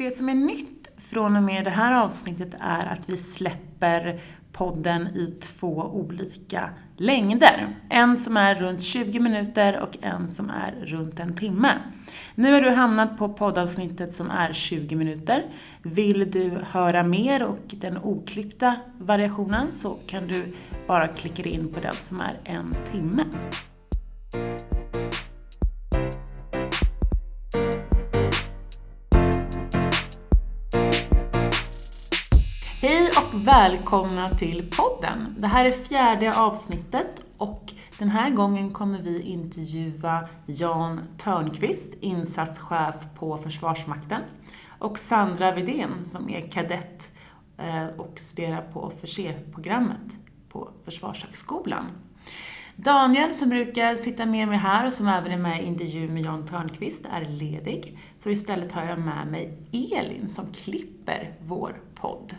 det som är nytt från och med det här avsnittet är att vi släpper podden i två olika längder. En som är runt 20 minuter och en som är runt en timme. Nu har du hamnat på poddavsnittet som är 20 minuter. Vill du höra mer och den oklippta variationen så kan du bara klicka in på den som är en timme. Och välkomna till podden. Det här är fjärde avsnittet och den här gången kommer vi intervjua Jan Törnqvist, insatschef på Försvarsmakten, och Sandra Vidén som är kadett eh, och studerar på officerprogrammet på Försvarshögskolan. Daniel som brukar sitta med mig här och som även är med i intervjun med Jan Törnqvist är ledig. Så istället har jag med mig Elin som klipper vår podd.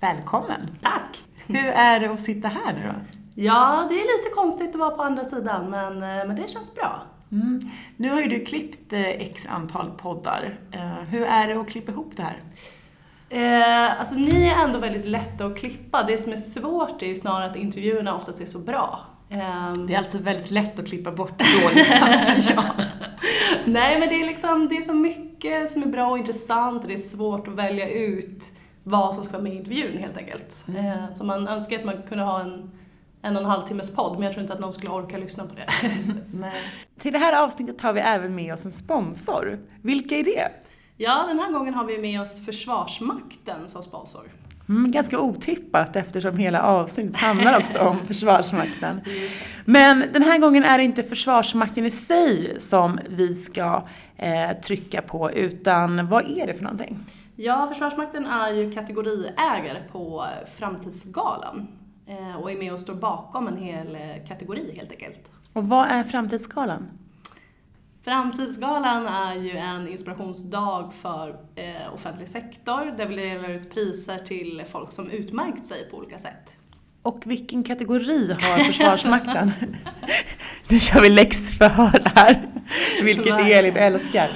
Välkommen! Tack! Hur är det att sitta här nu då? Ja, det är lite konstigt att vara på andra sidan, men, eh, men det känns bra. Mm. Nu har ju du klippt eh, x antal poddar. Eh, hur är det att klippa ihop det här? Eh, alltså ni är ändå väldigt lätta att klippa. Det som är svårt är ju snarare att intervjuerna oftast är så bra. Eh, Det är alltså väldigt lätt att klippa bort dåligt material. Nej, men det är liksom, det är så mycket som är bra och intressant och det är svårt att välja ut vad som ska vara med i intervjun helt enkelt. Eh, så man önskar att man kunde ha en en och en halv timmes podd, men jag tror inte att någon skulle orka lyssna på det. Nej. Till det här avsnittet har vi även med oss en sponsor. Vilka är det? Ja, den här gången har vi med oss Försvarsmakten som sponsor. Mm, ganska otippat eftersom hela avsnittet handlar också om Försvarsmakten. Men den här gången är det inte Försvarsmakten i sig som vi ska eh, trycka på, utan vad är det för någonting? Ja, Försvarsmakten är ju kategoriägare på Framtidsgalan eh, och är med och står bakom en hel eh, kategori helt enkelt. Och vad är Framtidsgalan? Framtidsgalan är ju en inspirationsdag för eh, offentlig sektor där vi delar ut priser till folk som utmärkt sig på olika sätt. Och vilken kategori har Försvarsmakten? nu kör vi läxförhör här, vilket Elin älskar.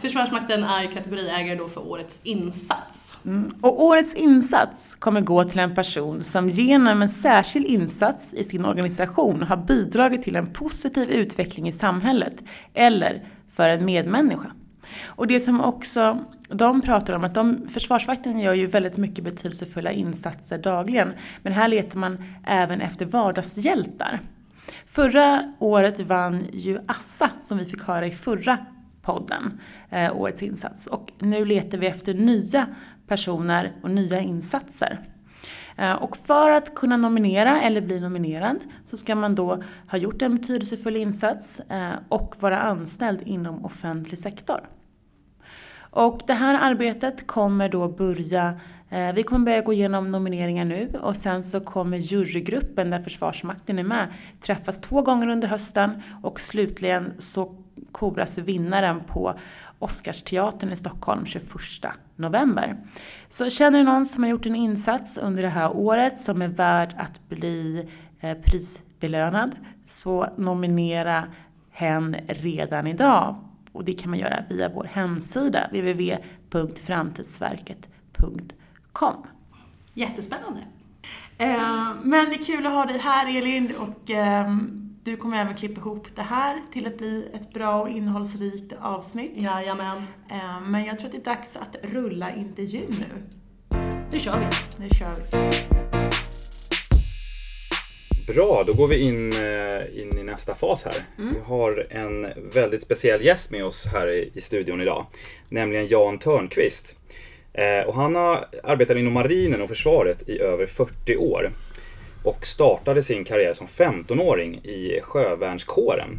Försvarsmakten är kategoriägare då för årets insats. Mm. Och årets insats kommer gå till en person som genom en särskild insats i sin organisation har bidragit till en positiv utveckling i samhället eller för en medmänniska. Och det som också de pratar om att de, Försvarsmakten gör ju väldigt mycket betydelsefulla insatser dagligen. Men här letar man även efter vardagshjältar. Förra året vann ju Assa, som vi fick höra i förra podden, eh, årets insats. Och nu letar vi efter nya personer och nya insatser. Eh, och för att kunna nominera eller bli nominerad så ska man då ha gjort en betydelsefull insats eh, och vara anställd inom offentlig sektor. Och det här arbetet kommer då börja eh, vi kommer börja gå igenom nomineringar nu och sen så kommer jurygruppen där Försvarsmakten är med träffas två gånger under hösten och slutligen så koras vinnaren på Oscarsteatern i Stockholm 21 november. Så känner du någon som har gjort en insats under det här året som är värd att bli eh, prisbelönad så nominera hen redan idag. Och det kan man göra via vår hemsida www.framtidsverket.com. Jättespännande! Eh, men det är kul att ha dig här Elin och ehm, du kommer även klippa ihop det här till att bli ett bra och innehållsrikt avsnitt. Jajamän. Eh, Men jag tror att det är dags att rulla intervjun nu. Nu kör vi! Nu kör vi. Bra, då går vi in, eh, in i nästa fas här. Vi har en väldigt speciell gäst med oss här i, i studion idag. Nämligen Jan Törnqvist. Eh, och han har arbetat inom marinen och försvaret i över 40 år. Och startade sin karriär som 15-åring i sjövärnskåren.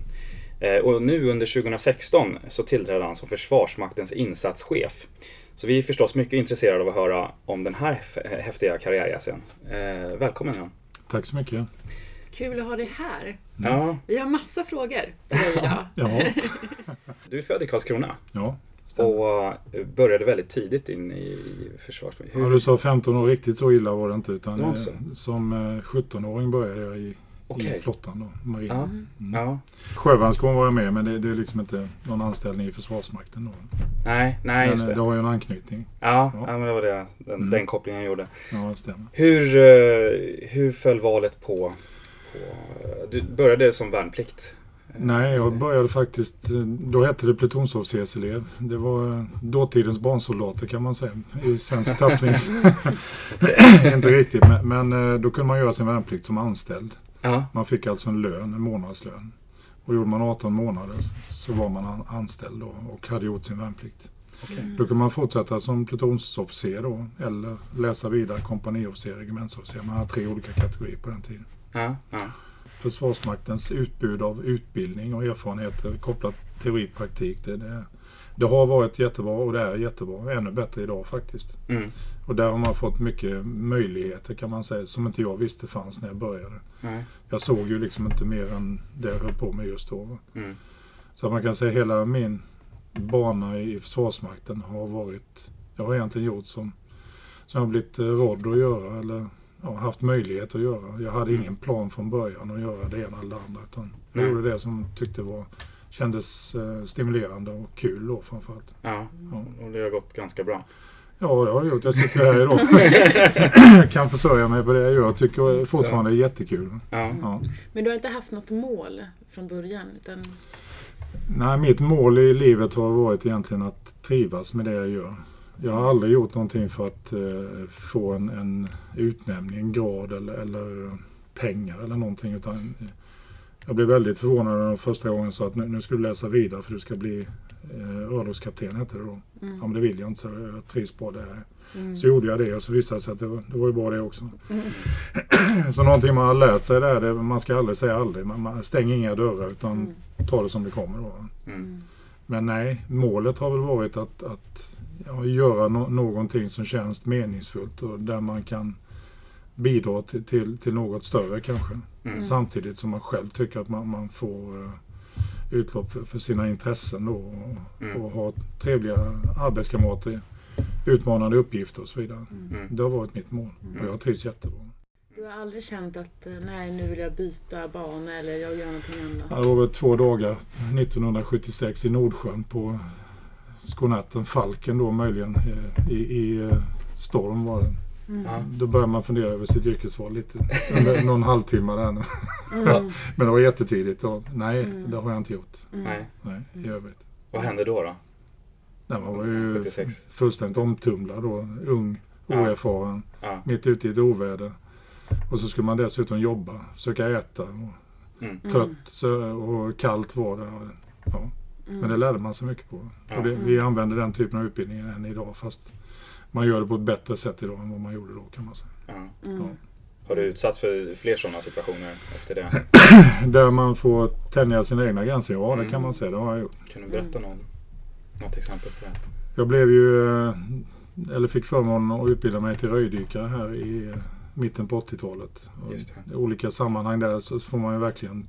Eh, och nu under 2016 så tillträdde han som Försvarsmaktens insatschef. Så vi är förstås mycket intresserade av att höra om den här hä- häftiga karriärresan. Eh, välkommen Jan. Tack så mycket. Kul att ha dig här. Ja, Vi har massa frågor till dig idag. Ja, du är född i Karlskrona ja. Stämmer. och eh, började väldigt tidigt in i Försvarsmakten. Ja, du sa 15 år, riktigt så illa var det inte. Utan Det eh, som eh, 17-åring började jag i, Okej. i flottan då, marinen. Ja. Mm. Ja. Sjövärnskåren var jag med men det, det är liksom inte någon anställning i Försvarsmakten då. Nej, nej men just eh, det det. har ju en anknytning. Ja, Ja. ja, men det var det, den, Mm. den kopplingen jag gjorde. Ja, det stämmer. Hur, eh, hur föll valet på, på... Du började som värnplikt? Nej, jag började faktiskt, då hette det plutonsofficerselev. Det var dåtidens barnsoldater kan man säga i svensk tappning. Inte riktigt, men, men eh, då kunde man göra sin värnplikt som anställd. Ja. Man fick alltså en lön, en månadslön. Och gjorde man 18 månader så var man an- anställd då och hade gjort sin värnplikt. Okej. Då kunde man fortsätta som plutonsofficer då eller läsa vidare kompaniofficer, regementsofficer. Man hade tre olika kategorier på den tiden. Ja, ja. Försvarsmaktens utbud av utbildning och erfarenheter kopplat teori och praktik. Det, det, det har varit jättebra och det är jättebra. Ännu bättre idag faktiskt. Mm. Och där har man fått mycket möjligheter kan man säga som inte jag visste fanns när jag började. Nej. Jag såg ju liksom inte mer än det jag höll på med just då. Mm. Så man kan säga hela min bana i Försvarsmakten har varit, jag har egentligen gjort som, som jag har blivit eh, rådd att göra eller ja, haft möjlighet att göra. Jag hade Mm. ingen plan från början att göra det ena eller det andra utan jag Nej. gjorde det som tyckte var, kändes eh, stimulerande och kul då framförallt. Ja, Ja. och det har gått ganska bra. Ja, det har jag gjort. Jag sitter här idag. kan försörja mig på det jag gör. Tycker fortfarande det är jättekul. Ja. Ja. Men du har inte haft något mål från början? Utan... Nej, mitt mål i livet har varit egentligen att trivas med det jag gör. Jag har aldrig gjort någonting för att eh, få en, en utnämning, en grad eller, eller eh, pengar eller någonting. Utan eh, jag blev väldigt förvånad när de första gången sa att nu, nu ska du läsa vidare för du ska bli eh, örlogskapten hette det då. Ja men det vill jag inte så jag trivs bra där. Mm. Så gjorde jag det och så visade det sig att det var, det var ju bra det också. Mm. så någonting man har lärt sig där, det, man ska aldrig säga aldrig. Man, man stänger inga dörrar utan Mm. ta det som det kommer. Då. Mm. Men nej, målet har väl varit att, att ja, göra no någonting som känns meningsfullt och där man kan bidra till, till, till något större kanske. Mm. Samtidigt som man själv tycker att man, man får eh, utlopp för, för sina intressen då, och, Mm. och ha trevliga arbetskamrater, utmanande uppgifter och så vidare. Mm. Det har varit mitt mål Mm. och jag trivs jättebra. Du har aldrig känt att eh, nej, nu vill jag byta bana eller jag gör någonting annat? Ja, Det var väl två dagar 1976 i Nordsjön på skonatten Falken då möjligen eh, i, i eh, storm var det. Mm. Ja. Då börjar man fundera över sitt yrkesval lite. Under någon halvtimme där. nu. Mm. Men det var jättetidigt och nej, Mm. det har jag inte gjort. Mm. Nej. Nej, i övrigt. Vad hände då? då? Nej, man var ju 76. fullständigt omtumlad då. Ung, Ja. oerfaren, Ja. mitt ute i ett oväder. Och så skulle man dessutom jobba, försöka äta. Och Mm. trött så, och kallt var det. Ja. Mm. Men det lärde man sig mycket på. Ja. Och det, vi använder den typen av utbildning än idag fast man gör det på ett bättre sätt idag än vad man gjorde då kan man säga. Ja. Mm. Har du utsatts för fler sådana situationer efter det? Där man får tänja sina egna gränser, ja det Mm. kan man säga. Det har jag gjort. Kan du berätta någon, något exempel på det? Jag blev ju, eh, eller fick förmånen att utbilda mig till röjdykare här i eh, mitten på 80-talet. Och Just det. I olika sammanhang där så får man ju verkligen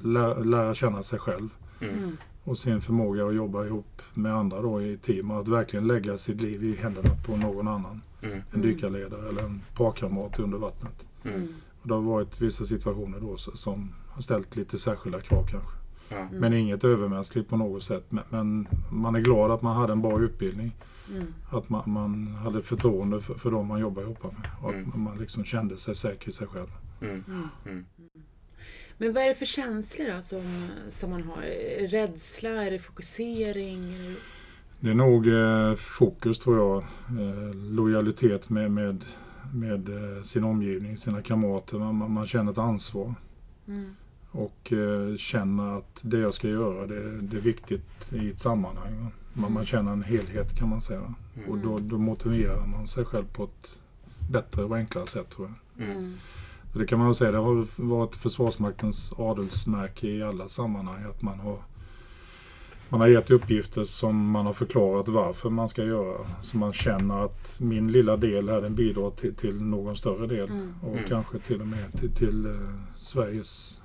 lära, lära känna sig själv Mm. Mm. och sin förmåga att jobba ihop med andra då i team och att verkligen lägga sitt liv i händerna på någon annan. Mm. En Mm. dykarledare eller en parkamrat under vattnet. Mm. Mm. Och det har varit vissa situationer då som har ställt lite särskilda krav kanske. Ja. Mm. Men inget övermänskligt på något sätt. Men, men man är glad att man hade en bra utbildning. Mm. Att man, man hade förtroende för, för de man jobbar ihop med. Och Mm. att man liksom kände sig säker i sig själv. Mm. Mm. Mm. Men vad är det för känslor då, som, som man har? Rädsla? Är det fokusering? Det... Är nog eh, fokus tror jag. Eh, lojalitet med, med, med eh, sin omgivning, sina kamrater. Man, man, man känner ett ansvar. Mm. Och eh, känner att det jag ska göra det, det är viktigt i ett sammanhang. Man, man känner en helhet kan man säga. Mm. Och då, då motiverar man sig själv på ett bättre och enklare sätt tror jag. Mm. Mm. Så det kan man väl säga, det har varit Försvarsmaktens adelsmärke i alla sammanhang. Att man har, man har gett uppgifter som man har förklarat varför man ska göra. Så man känner att min lilla del här den bidrar till, till någon större del. Mm. Och Mm. kanske till och med till, till eh, Sveriges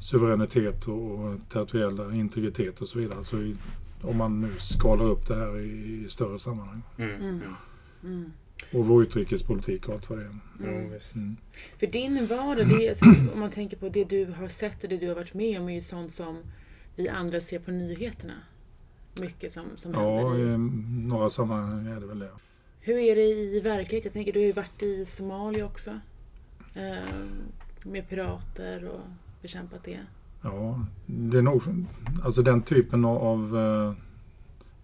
suveränitet och, och territoriella integritet och så vidare. Så i, om man nu skalar upp det här i, i större sammanhang. Mm. Och vår utrikespolitik och allt vad det är. Mm. visst. Mm. För din vardag, det är, alltså, om man tänker på det du har sett och det du har varit med om, är ju sånt som vi andra ser på nyheterna. Mycket som, som Ja, händer. i I. några sammanhang är det väl det. Hur är det i verkligheten? Jag tänker, du har ju varit i Somalia också. Eh, med pirater och bekämpat det. Ja, det är nog, alltså den typen av, av eh,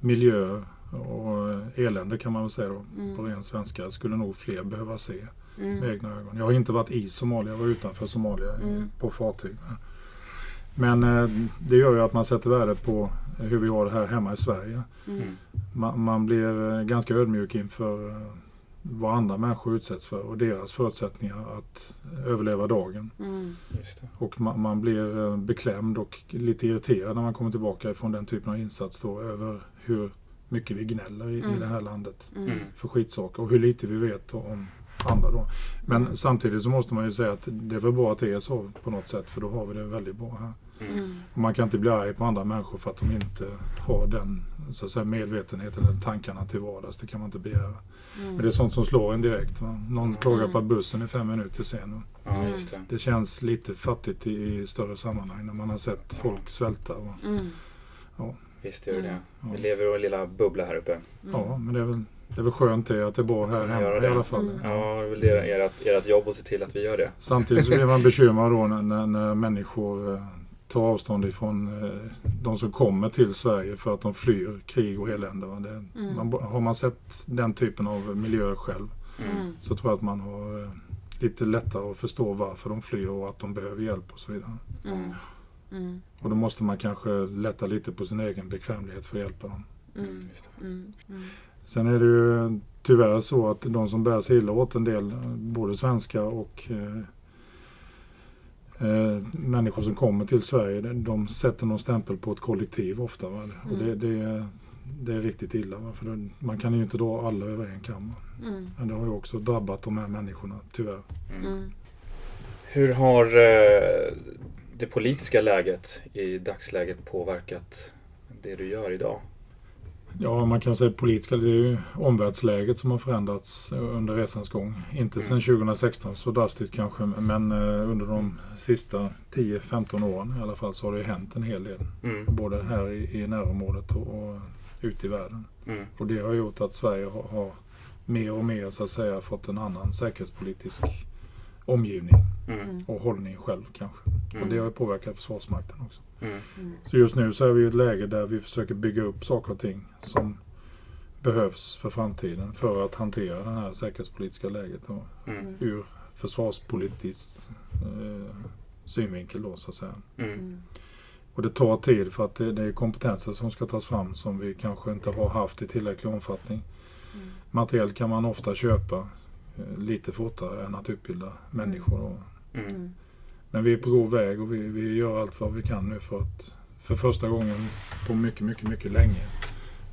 miljö och eh, elände kan man väl säga då Mm. på ren svenska skulle nog fler behöva se med Mm. egna ögon. Jag har inte varit i Somalia, jag var utanför Somalia Mm. på fartyg. Men eh, det gör ju att man sätter värde på hur vi har det här hemma i Sverige. Mm. Man, man blir eh, ganska ödmjuk inför vad andra människor utsätts för och deras förutsättningar att överleva dagen. Mm. Just det. Och man, man blir beklämd och lite irriterad när man kommer tillbaka från den typen av insats då över hur mycket vi gnäller i, i Mm. det här landet Mm. Mm. för skitsaker och hur lite vi vet om andra då. Men Mm. samtidigt så måste man ju säga att det är väl bra att det är så på något sätt för då har vi det väldigt bra här. Mm. Mm. Och man kan inte bli arg på andra människor för att de inte har den så att säga, medvetenheten eller tankarna till vardags. Det kan man inte begära. Mm. Men det är sånt som slår en direkt. Va? Någon Mm. klagar på att bussen är fem minuter sen. Ja, det. Det känns lite fattigt i, i större sammanhang när man har sett folk svälta. Va? Mm. Visst gör det det. Ja. Vi lever i en lilla bubbla här uppe. Mm. Ja, men det är väl, det är väl skönt det att det är bra här hemma göra i det. alla fall. Mm. Ja, det är väl det, ert, ert jobb att se till att vi gör det. Samtidigt så blir man bekymrad då när, när, när människor eh, tar avstånd ifrån eh, de som kommer till Sverige för att de flyr krig och elände. Va? Det, Mm. man, har man sett den typen av miljöer själv Mm. Mm. så tror jag att man har eh, lite lättare att förstå varför de flyr och att de behöver hjälp och så vidare. Mm. Mm. Och då måste man kanske lätta lite på sin egen bekvämlighet för att hjälpa dem. Mm. Just det. Mm. Mm. Sen är det ju tyvärr så att de som bär sig illa åt en del, både svenskar och eh, eh, människor som kommer till Sverige, de- de sätter någon stämpel på ett kollektiv ofta. Va? Och det, Mm. det, är, det är riktigt illa. Va? För det, man kan ju inte dra alla över en kam. Mm. Men det har ju också drabbat de här människorna, tyvärr. Mm. Mm. Hur har eh, det politiska läget i dagsläget påverkat det du gör idag? Ja, man kan säga politiska, det är ju omvärldsläget som har förändrats under resans gång. Inte sedan 2016 så drastiskt kanske, men eh, under de sista 10-15 åren i alla fall så har det hänt en hel del. Mm. Både här i, i närområdet och, och ute i världen. Mm. Och det har gjort att Sverige har, har mer och mer så att säga fått en annan säkerhetspolitisk omgivning Mm. och hållning själv kanske. Och Mm. det har ju påverkat Försvarsmakten också. Mm. Mm. Så just nu så är vi i ett läge där vi försöker bygga upp saker och ting som behövs för framtiden för att hantera det här säkerhetspolitiska läget då, Mm. ur försvarspolitisk eh, synvinkel då så att säga. Mm. Mm. Och det tar tid för att det, det är kompetenser som ska tas fram som vi kanske inte har haft i tillräcklig omfattning. Mm. Material kan man ofta köpa lite fortare än att utbilda människor. Då. Mm. Mm. Men vi är på god väg och vi, vi gör allt vad vi kan nu för att för första gången på mycket, mycket, mycket länge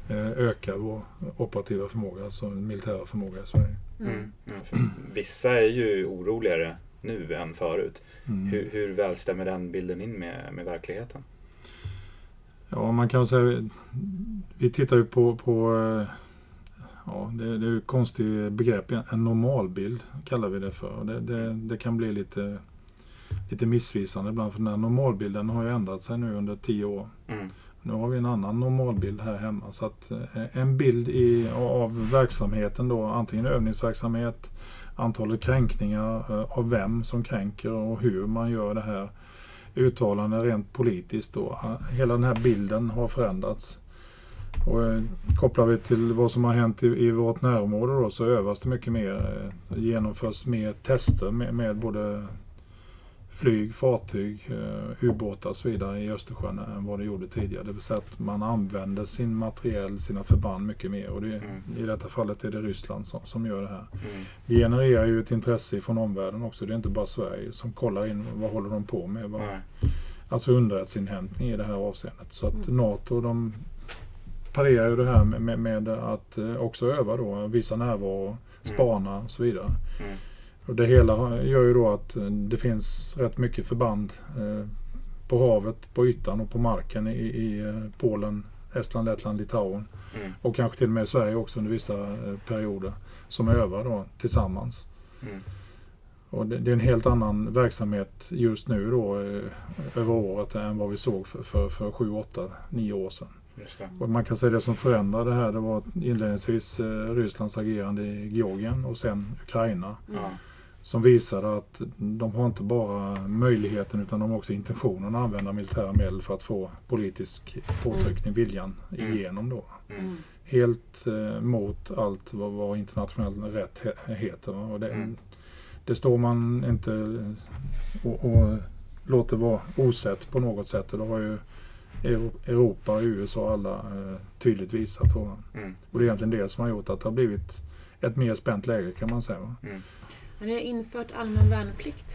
eh, öka vår operativa förmåga, alltså militära förmåga i Sverige. Mm. Mm. Mm. Vissa är ju oroligare nu än förut. Mm. Hur, hur väl stämmer den bilden in med, med verkligheten? Ja, man kan säga vi, vi tittar ju på, på eh, ja, det, det är ju ett konstigt begrepp, en normalbild kallar vi det för. Det, det, det kan bli lite, lite missvisande ibland för den här normalbilden har ju ändrat sig nu under tio år. Mm. Nu har vi en annan normalbild här hemma. Så att eh, en bild i, av verksamheten då, antingen övningsverksamhet, antalet kränkningar, eh, av vem som kränker och hur man gör det här. Uttalanden rent politiskt då. Eh, Hela den här bilden har förändrats. Och eh, kopplar vi till vad som har hänt i, i vårt närområde då så övas det mycket mer. eh, genomförs mer tester med, med både flyg, fartyg, eh, ubåtar och så vidare i Östersjön än vad det gjorde tidigare. Det vill säga att man använder sin materiel, sina förband mycket mer. Och det, Mm. I detta fallet är det Ryssland som, som gör det här. Mm. Det genererar ju ett intresse från omvärlden också. Det är inte bara Sverige som kollar in vad håller de på med. Vad. Alltså underrättelseinhämtning i det här avseendet. Så att Mm. NATO de parerar ju det här med, med, med att eh, också öva då, visa närvaro, spana och så vidare. Mm. Och det hela gör ju då att eh, det finns rätt mycket förband eh, på havet, på ytan och på marken i, i Polen, Estland, Lettland, Litauen Mm. och kanske till och med Sverige också under vissa perioder som övar då tillsammans. Mm. Och det, det är en helt annan verksamhet just nu då eh, över året än vad vi såg för, för, för 7, 8, 9 år sedan. Och man kan säga det som förändrade det här det var inledningsvis eh, Rysslands agerande i Georgien och sen Ukraina. Ja. Som visade att de har inte bara möjligheten utan de har också intentionen att använda militära medel för att få politisk påtryckning, viljan Mm. igenom då. Mm. Helt eh, mot allt vad, vad internationell rätt he, heter. Och det, Mm. det står man inte och, och låter vara osett på något sätt. Och det har ju Europa och USA och alla eh, tydligt visat. Mm. Och det är egentligen det som har gjort att det har blivit ett mer spänt läge kan man säga. Mm. Men ni har infört allmän värnplikt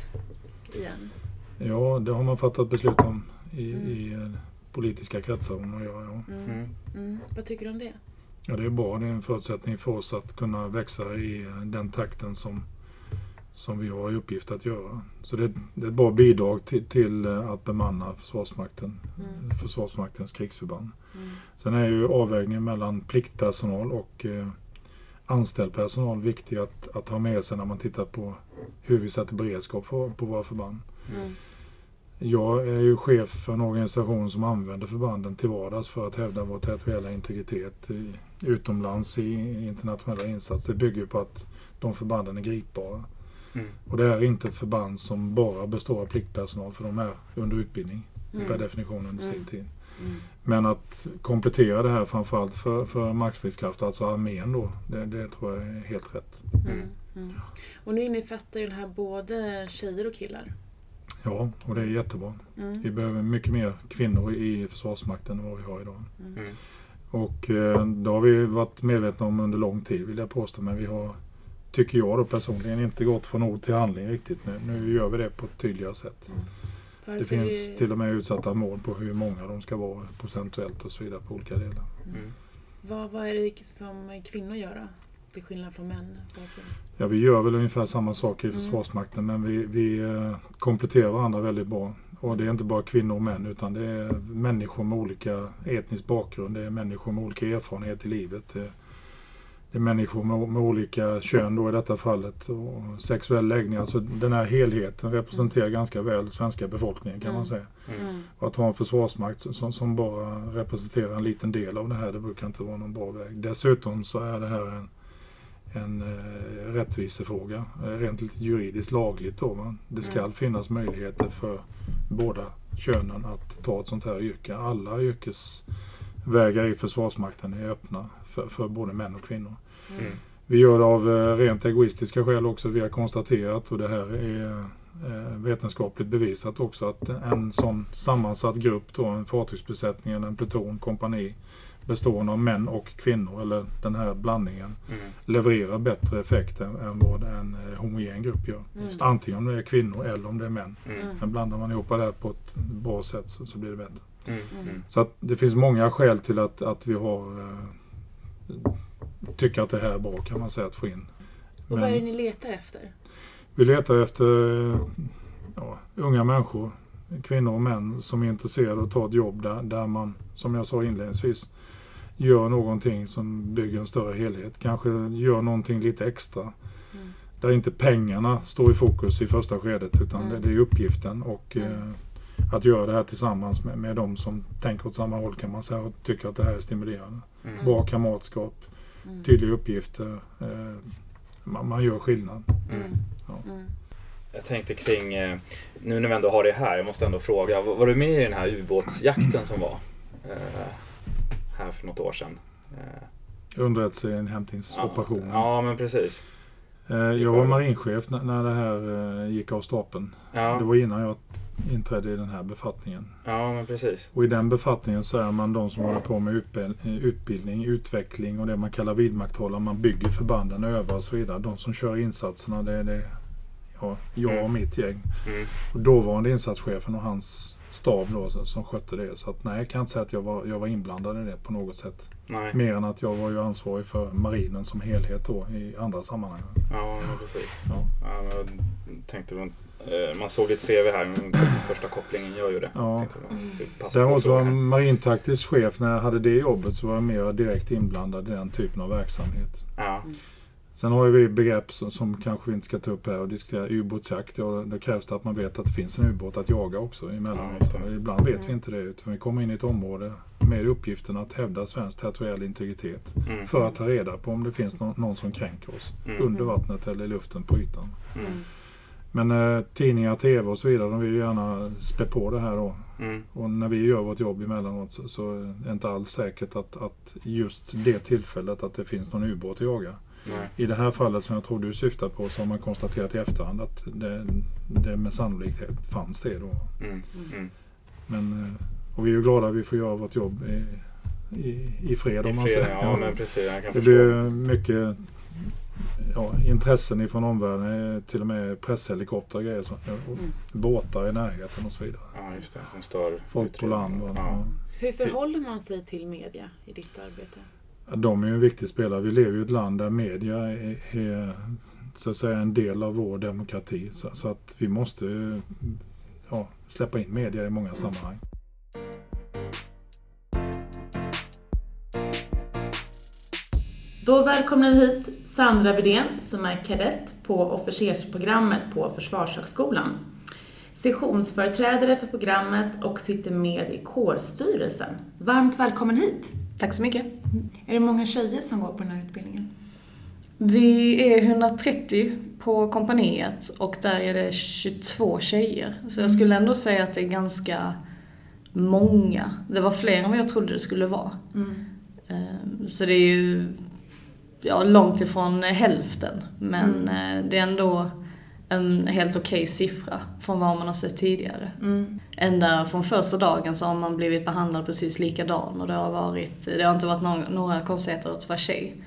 igen. Ja, det har man fattat beslut om i, Mm. i eh, politiska kretsar. man gör, ja. Mm. Mm. Mm. Vad tycker du om det? ja, det är bra. Det är en förutsättning för oss att kunna växa i eh, den takten som, som vi har i uppgift att göra. Så det, det är ett bra bidrag till, till eh, att bemanna Försvarsmakten, Mm. Försvarsmaktens krigsförband. Mm. Sen är ju avvägningen mellan pliktpersonal och eh, anställd personal viktig att, att ha med sig när man tittar på hur vi sätter beredskap för, på våra förband. Mm. Jag är ju chef för en organisation som använder förbanden till vardags för att hävda vår territoriella integritet i, utomlands i internationella insatser. Det bygger på att de förbanden är gripbara. Mm. Och det är inte ett förband som bara består av pliktpersonal för de är under utbildning Mm. per definition under sin Mm. tid. Mm. Men att komplettera det här framförallt för, för markstridskraft, alltså armén då, det, det tror jag är helt rätt. Mm. Mm. Och nu innefattar ju det här både tjejer och killar. Ja, och det är jättebra. Mm. Vi behöver mycket mer kvinnor i Försvarsmakten än vad vi har idag. Mm. Och eh, det har vi varit medvetna om under lång tid vill jag påstå. Men vi har, tycker jag då personligen, inte gått från ord till handling riktigt. Nu, nu gör vi det på ett tydligare sätt. Varför Det finns är- till och med utsatta mål på hur många de ska vara procentuellt och så vidare på olika delar. Mm. Vad, vad är det som kvinnor gör då? Till skillnad från män? Varför? Ja, vi gör väl ungefär samma sak i Mm. Försvarsmakten men vi, vi eh, kompletterar varandra väldigt bra. Och det är inte bara kvinnor och män utan det är människor med olika etnisk bakgrund. Det är människor med olika erfarenhet i livet. Det, det är människor med, med olika kön då i detta fallet och sexuell läggning. Alltså den här helheten representerar ganska väl svenska befolkningen kan Mm. man säga. Mm. Och att ha en försvarsmakt som, som bara representerar en liten del av det här, det brukar inte vara någon bra väg. Dessutom så är det här en, en eh, rättvisefråga, eh, rent juridiskt lagligt då. Va? Det ska Mm. finnas möjligheter för båda könen att ta ett sånt här yrke. Alla yrkesvägar i Försvarsmakten är öppna för, för både män och kvinnor. Mm. Vi gör det av eh, rent egoistiska skäl också. Vi har konstaterat och det här är eh, vetenskapligt bevisat också att en sån sammansatt grupp då, en fartygsbesättning eller en pluton, kompani bestående av män och kvinnor eller den här blandningen Mm. levererar bättre effekt än, än vad en eh, homogen grupp gör. Mm. Antingen om det är kvinnor eller om det är män. Mm. Men blandar man ihop det här på ett bra sätt så, så blir det bättre. Mm. Mm. Så att det finns många skäl till att, att vi har eh, tycker att det här är bra kan man säga att få in. Och vad är det ni letar efter? Vi letar efter ja, unga människor, kvinnor och män som är intresserade av att ta ett jobb där, där man, som jag sa inledningsvis, gör någonting som bygger en större helhet. Kanske gör någonting lite extra. Mm. Där inte pengarna står i fokus i första skedet utan Mm. det, det är uppgiften och Mm. eh, att göra det här tillsammans med, med de som tänker åt samma håll kan man säga och tycker att det här är stimulerande. Mm. Bra kamratskap, Mm. tydliga uppgifter. Eh, man, man gör skillnad. Mm. Ja. Mm. Jag tänkte kring, eh, nu när vi ändå har det här, jag måste ändå fråga. Var var du med i den här ubåtsjakten som var eh, här för något år sedan? Eh, Underrättelseinhämtningsoperationen. Ja, men precis. Eh, jag var marinchef när, det här eh, gick av stapeln. Det Ja, var innan jag inträdde i den här befattningen. ja men precis. Och i den befattningen så är man de som håller på med utbild- utbildning, utveckling och det man kallar vidmakthålla. Man bygger förbanden, övar och så vidare. De som kör insatserna det är det ja, jag och mitt gäng. Mm. Och dåvarande insatschefen och hans stab då som- som skötte det. Så att, nej, jag kan inte säga att jag var, jag var inblandad i det på något sätt. Nej, Mer än att jag var ju ansvarig för marinen som helhet då i andra sammanhang. ja precis. Ja. Ja, tänkte Eh, Man såg ditt CV här, den första kopplingen gör ju det. Ja. Däremot var jag marintaktisk chef. När jag hade det jobbet så var jag mer direkt inblandad i den typen av verksamhet. Ja, Sen har vi begrepp som, som kanske vi inte ska ta upp här och diskutera ubåtsjakt. Ja, då krävs det att man vet att det finns en ubåt att jaga också Ja, det. Och Ibland vet vi inte det utan vi kommer in i ett område med uppgiften att hävda svensk territoriell integritet. mm. För att ta reda på om det finns någon, någon som kränker oss Mm. under vattnet eller i luften på ytan. Mm. Men eh, tidningar, tv och så vidare, de vill ju gärna spä på det här då. Mm. Och när vi gör vårt jobb emellanåt så, så är det inte alls säkert att, att just det tillfället att det finns någon ubåt att jaga. Nej. I det här fallet som jag tror du syftar på så har man konstaterat i efterhand att det, det med sannolikhet fanns det då. Mm. Mm. Men, eh, och vi är ju glada att vi får göra vårt jobb i, i, i fred om I man fred, säger. ja men precis, jag kan Det förstå. blir mycket ja, intressen ifrån omvärlden, eh, till och med presshelikoptrar och grejer. Så, och Båtar i närheten och så vidare. Ja, just det, som stör Folk på land. Och, Ja. Hur förhåller man sig till media i ditt arbete? De är ju en viktig spelare. Vi lever ju i ett land där media är, är så att säga en del av vår demokrati. Så, så att vi måste ja, släppa in media i många sammanhang. Då välkomnar vi hit Sandra Widén som är kadett på officersprogrammet på Försvarshögskolan. Sessionsföreträdare för programmet och sitter med i kårstyrelsen. Varmt välkommen hit! Tack så mycket. Är det många tjejer som går på den här utbildningen? Vi är 130 på kompaniet och där är det 22 tjejer. Så jag skulle ändå säga att det är ganska många. Det var fler än vad jag trodde det skulle vara. Eh, Så det är ju ja, långt ifrån hälften. Men eh, det är ändå en helt okej siffra från vad man har sett tidigare. Ända från första dagen så har man blivit behandlad precis likadan och det har varit, det har inte varit några, några konstigheter att vara tjej.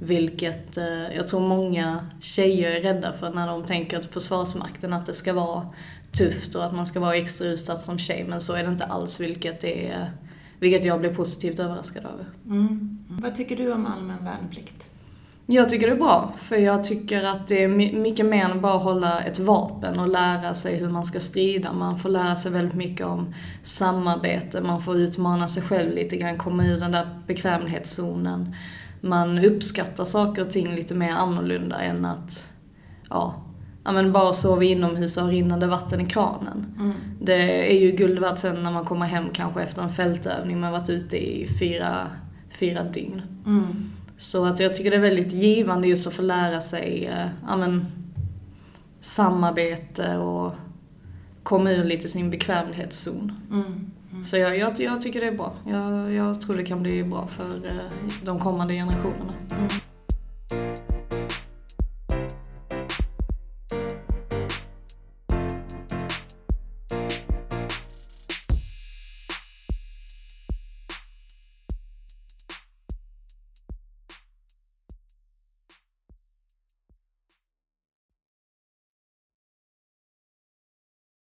Vilket eh, jag tror många tjejer är rädda för när de tänker att Försvarsmakten att det ska vara tufft och att man ska vara extra utsatt som tjej. Men så är det inte alls vilket, det är, vilket jag blev positivt överraskad över. Vad tycker du om allmän värnplikt? Jag tycker det är bra, för jag tycker att det är my- mycket mer än bara hålla ett vapen och lära sig hur man ska strida. Man får lära sig väldigt mycket om samarbete, man får utmana sig själv lite grann, komma ur den där bekvämlighetszonen. Man uppskattar saker och ting lite mer annorlunda än att, ja, ja men bara sova inomhus och ha rinnande vatten i kranen. Det är ju guld värt sen när man kommer hem kanske efter en fältövning, man har varit ute i fyra, fyra dygn. Så att jag tycker det är väldigt givande just att få lära sig eh, ja, men, samarbete och komma ur lite sin bekvämlighetszon. Så jag, jag, jag tycker det är bra. Jag, jag tror det kan bli bra för eh, de kommande generationerna.